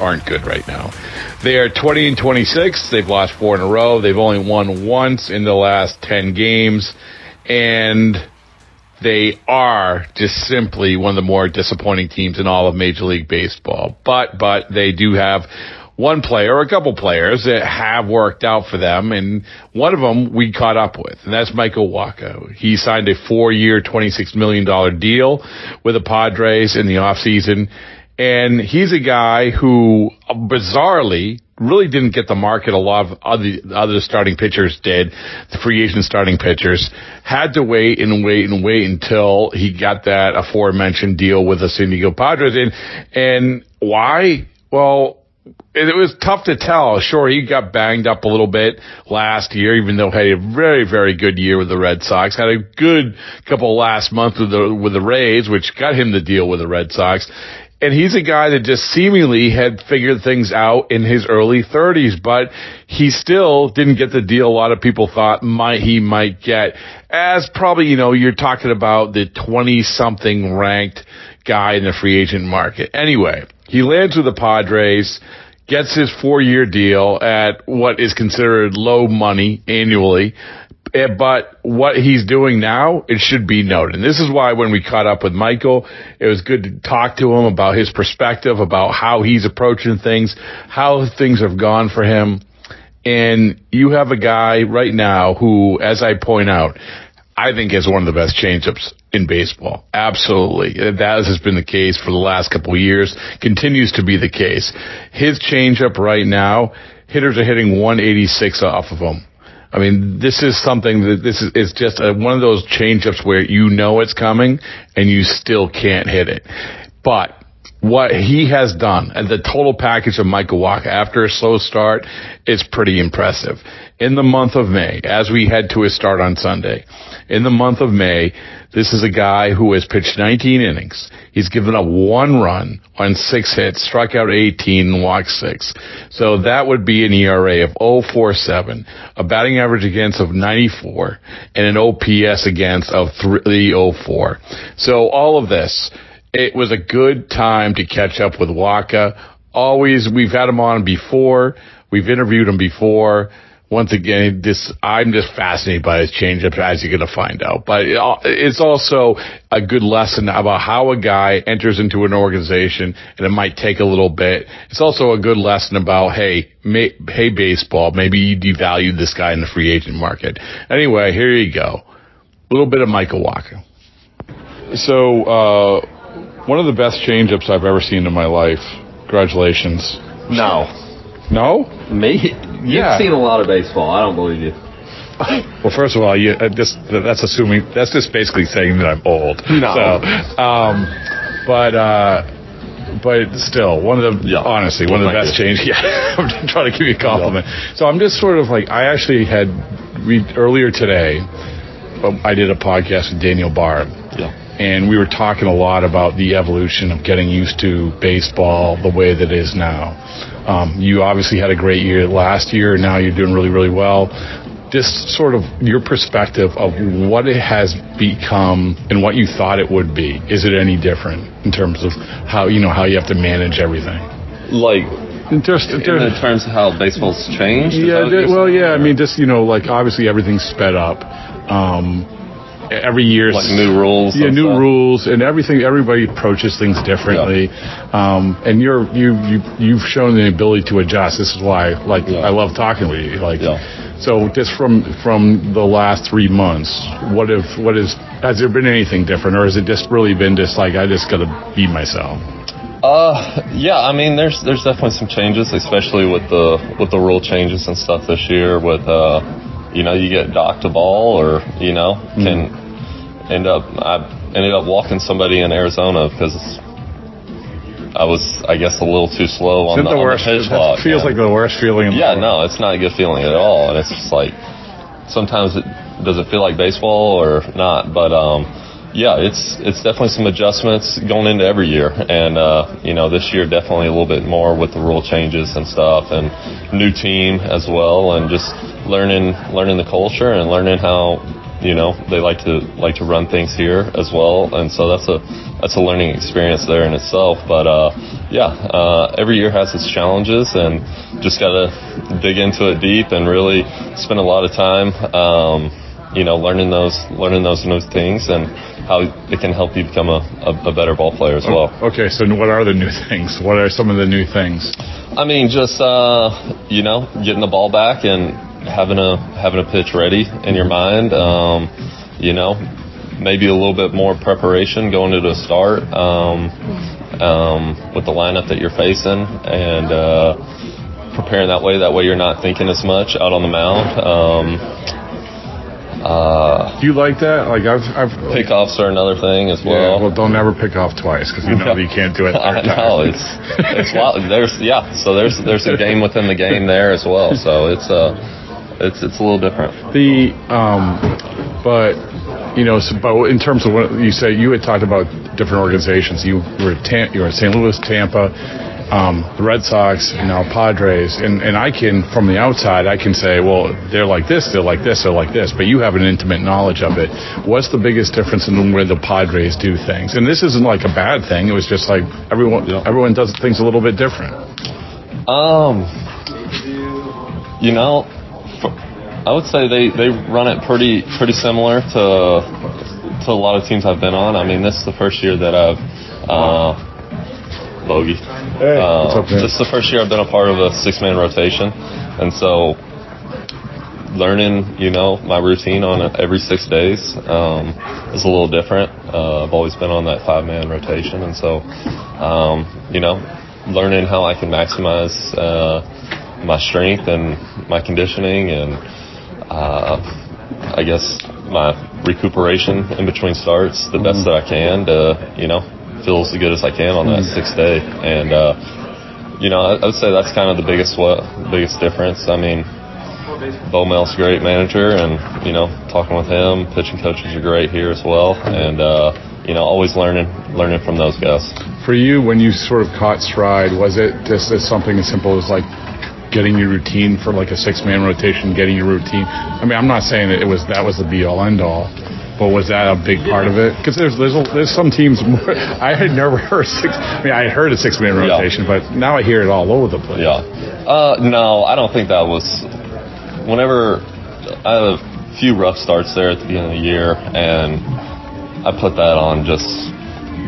aren't good right now. They are 20 and 26. They've lost four in a row. They've only won once in the last 10 games. And they are just simply one of the more disappointing teams in all of Major League Baseball. But, but they do have one player or a couple players that have worked out for them. And one of them we caught up with, and that's Michael Wacha. He signed a four year, $26 million deal with the Padres in the offseason. And he's a guy who uh, bizarrely really didn't get the market a lot of other, other starting pitchers did, the free agent starting pitchers, had to wait and wait and wait until he got that aforementioned deal with the San Diego Padres. And, and why? Well, it was tough to tell. Sure, he got banged up a little bit last year, even though he had a very, very good year with the Red Sox. Had a good couple last month with the with the Rays, which got him the deal with the Red Sox. And he's a guy that just seemingly had figured things out in his early 30s, but he still didn't get the deal a lot of people thought might he might get. As probably, you know, you're talking about the 20 something ranked guy in the free agent market. Anyway, he lands with the Padres gets his four year deal at what is considered low money annually. Eh, but what he's doing now, it should be noted. And this is why when we caught up with Michael, it was good to talk to him about his perspective, about how he's approaching things, how things have gone for him. And you have a guy right now who, as I point out, I think is one of the best changeups in baseball. Absolutely. That has been the case for the last couple of years, continues to be the case. His changeup right now, hitters are hitting 186 off of him. I mean, this is something that this is it's just a, one of those changeups where you know it's coming and you still can't hit it. But what he has done and the total package of Michael Wacha after a slow start is pretty impressive. In the month of May, as we head to his start on Sunday, in the month of May, this is a guy who has pitched 19 innings. He's given up one run on six hits, struck out 18 and walked six. So that would be an ERA of 047, a batting average against of 94, and an OPS against of 304. So all of this, it was a good time to catch up with Wacha. Always, we've had him on before. We've interviewed him before once again, this I'm just fascinated by his changeup, as you're going to find out. But it's also a good lesson about how a guy enters into an organization, and it might take a little bit. It's also a good lesson about hey, may, hey, baseball, maybe you devalued this guy in the free agent market. Anyway, here you go, a little bit of Michael Wacha. So, uh, one of the best changeups I've ever seen in my life. Congratulations. No. No? Me? You've seen a lot of baseball. I don't believe you. Well, first of all, you, uh, just, that's assuming that's just basically saying that I'm old. No. So, um, but uh, but still, one of the Yeah. honestly one of the best changes. Yeah, I'm trying to give you a compliment. So I'm just sort of like I actually had read earlier today. um, I did a podcast with Daniel Bard. Yeah. And we were talking a lot about the evolution of getting used to baseball the way that it is now. Um, you obviously had a great year last year, and now you're doing really, really well. Just sort of your perspective of what it has become and what you thought it would be. Is it any different in terms of how you know how you have to manage everything? Like, Just, in the terms of how baseball's changed? Yeah, what there- you're well, saying? yeah. I mean, just you know, like obviously everything's sped up. Um, every year, Like new rules Yeah, new stuff. rules and everything. Everybody approaches things differently, um, and you're you you you've shown the ability to adjust. This is why, like, Yeah. I love talking with you. Like, Yeah. so just from from the last three months, what if what is has there been anything different, or has it just really been just like I just got to be myself? Uh, yeah, I mean, there's there's definitely some changes, especially with the with the rule changes and stuff this year. With uh, you know, you get docked a ball, or you know, can end up. I ended up walking somebody in Arizona because I was, I guess, a little too slow on the, the on worst? the pitch clock. feels yeah. like the worst feeling. In the Yeah, no, it's not a good feeling at all, and it's just like sometimes it does it feel like baseball or not, but um, yeah, it's it's definitely some adjustments going into every year, and uh, you know this year definitely a little bit more with the rule changes and stuff, and new team as well, and just learning learning the culture and learning how you know they like to like to run things here as well, and so that's a that's a learning experience there in itself. But uh, yeah, uh, every year has its challenges, and just gotta dig into it deep and really spend a lot of time, um, you know, learning those learning those new things and how it can help you become a, a, a better ball player as well. Okay, so what are the new things? What are some of the new things? I mean, just uh, you know, getting the ball back and having a having a pitch ready in your mind. Um, you know, maybe a little bit more preparation going into a start um, um, with the lineup that you're facing and uh, preparing that way. That way, you're not thinking as much out on the mound. Uh, Do you like that? Like I've, I've pickoffs are another thing as Yeah, well. well, don't ever pick off twice because you know you can't do it. I know it's it's wild. There's yeah, so there's there's a game within the game there as well. So it's uh it's it's a little different. The um, but you know, so, but in terms of what you said, you had talked about different organizations. You were at Tam- you were at St. Louis, Tampa, um, the Red Sox, and now Padres. And and I can from the outside, I can say, well, they're like this, they're like this, they're like this. But you have an intimate knowledge of it. What's the biggest difference in where the Padres do things? And this isn't like a bad thing. It was just like everyone everyone does things a little bit different. Um, you know, I would say they, they run it pretty pretty similar to to a lot of teams I've been on. I mean, this is the first year that I've uh, bogey. Hey, Uh, up, this is the first year I've been a part of a six man rotation, and so learning, you know, my routine on every six days um, is a little different. Uh, I've always been on that five man rotation, and so um, you know, learning how I can maximize uh, my strength and my conditioning and uh, I guess my recuperation in between starts the best that I can to you know feel as good as I can on that sixth day. And uh, you know I, I would say that's kind of the biggest what biggest difference. I mean Bo Mel's a great manager and you know talking with him pitching coaches are great here as well. And uh, you know always learning learning from those guys. For you, when you sort of caught stride, was it just as something as simple as like getting your routine for like a six man rotation, getting your routine? I mean, I'm not saying that it was that was the be all end all, but was that a big part of it? Because there's there's there's some teams more. I had never heard six. I mean, I had heard a six man Yeah. rotation, but now I hear it all over the place. Yeah. Uh, no, I don't think that was. Whenever I had a few rough starts there at the beginning of the year, and I put that on just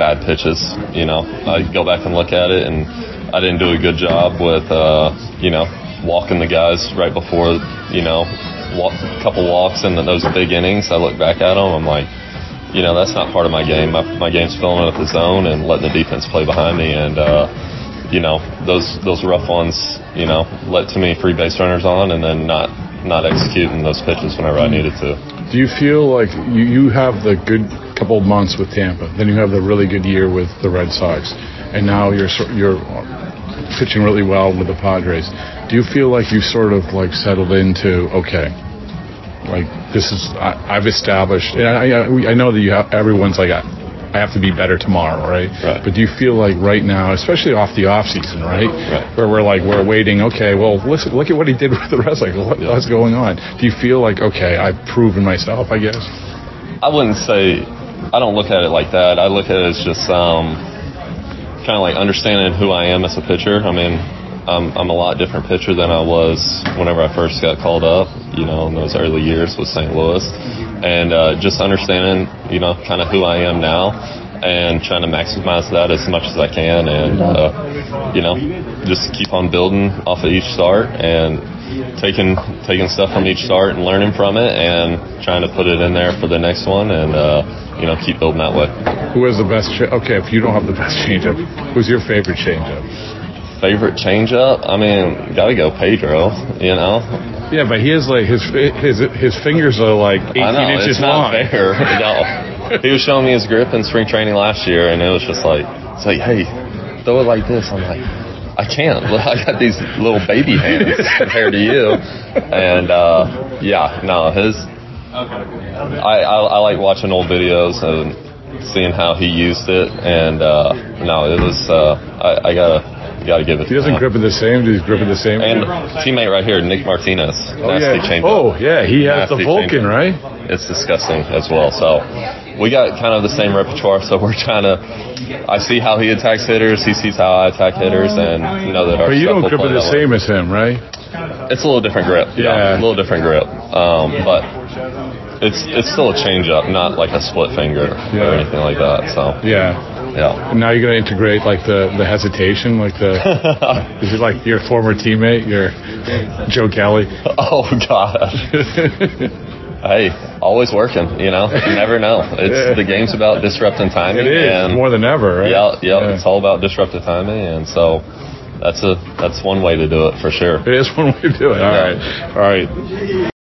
bad pitches. You know, I go back and look at it, and I didn't do a good job with, uh, you know, walking the guys right before, you know, walk, couple walks in those big innings. I look back at them, I'm like, you know, that's not part of my game. My, my game's filling up the zone and letting the defense play behind me, and uh, you know, those those rough ones, you know, let too many free base runners on, and then not not executing those pitches whenever I needed to. Do you feel like you, you have the good couple months with Tampa, then you have the really good year with the Red Sox, and now you're you're pitching really well with the Padres. Do you feel like you sort of like settled into okay, like this is I, have established, and I, I, I know that you have everyone's like I have to be better tomorrow, right? right? But do you feel like right now, especially off the off season, right? right. Where we're like we're waiting. Okay, well, listen, look at what he did with the rest. Like, what, yeah. what's going on? Do you feel like okay, I've proven myself? I guess. I wouldn't say. I don't look at it like that. I look at it as just um, kind of like understanding who I am as a pitcher. I mean, I'm, I'm a lot different pitcher than I was whenever I first got called up, you know, in those early years with St. Louis. And uh, just understanding, you know, kind of who I am now and trying to maximize that as much as I can and, uh, you know, just keep on building off of each start and taking taking stuff from each start and learning from it and trying to put it in there for the next one and, uh, you know, keep building that way. Who has the best? Cha- okay, if you don't have the best changeup, who's your favorite changeup? favorite changeup? I mean, gotta go Pedro. You know. Yeah, but he has like his his his fingers are like 18 I know, inches it's not long. Fair. no. he was showing me his grip in spring training last year, and it was just like, it's like, hey, throw it like this. I'm like, I can't. I got these little baby hands compared to you. And uh, yeah, no, his. I, I I like watching old videos and seeing how he used it, and uh, no, it was. Uh, I, I gotta you got to give it. He doesn't grip it the same. Does he grip it the same? And teammate right here, Nick Martinez. Oh yeah. Oh yeah. He has the Vulcan, right? It's disgusting as well. So we got kind of the same repertoire. So we're trying to. I see how he attacks hitters. He sees how I attack hitters, and you know that our. But you don't grip it the same way. as him, right? It's a little different grip. Yeah, yeah a little different grip. Um, but it's it's still a change up, not like a split finger yeah. or anything like that. So yeah. Yeah. And now you're going to integrate like the, the hesitation, like the is it like your former teammate, your Joe Kelly? Oh God. hey, always working. You know, you never know. It's the game's about disrupting timing. It is more than ever. Right? Yeah, yeah, yeah. It's all about disruptive timing, and so that's a that's one way to do it for sure. It is one way to do it. All yeah. right, all right.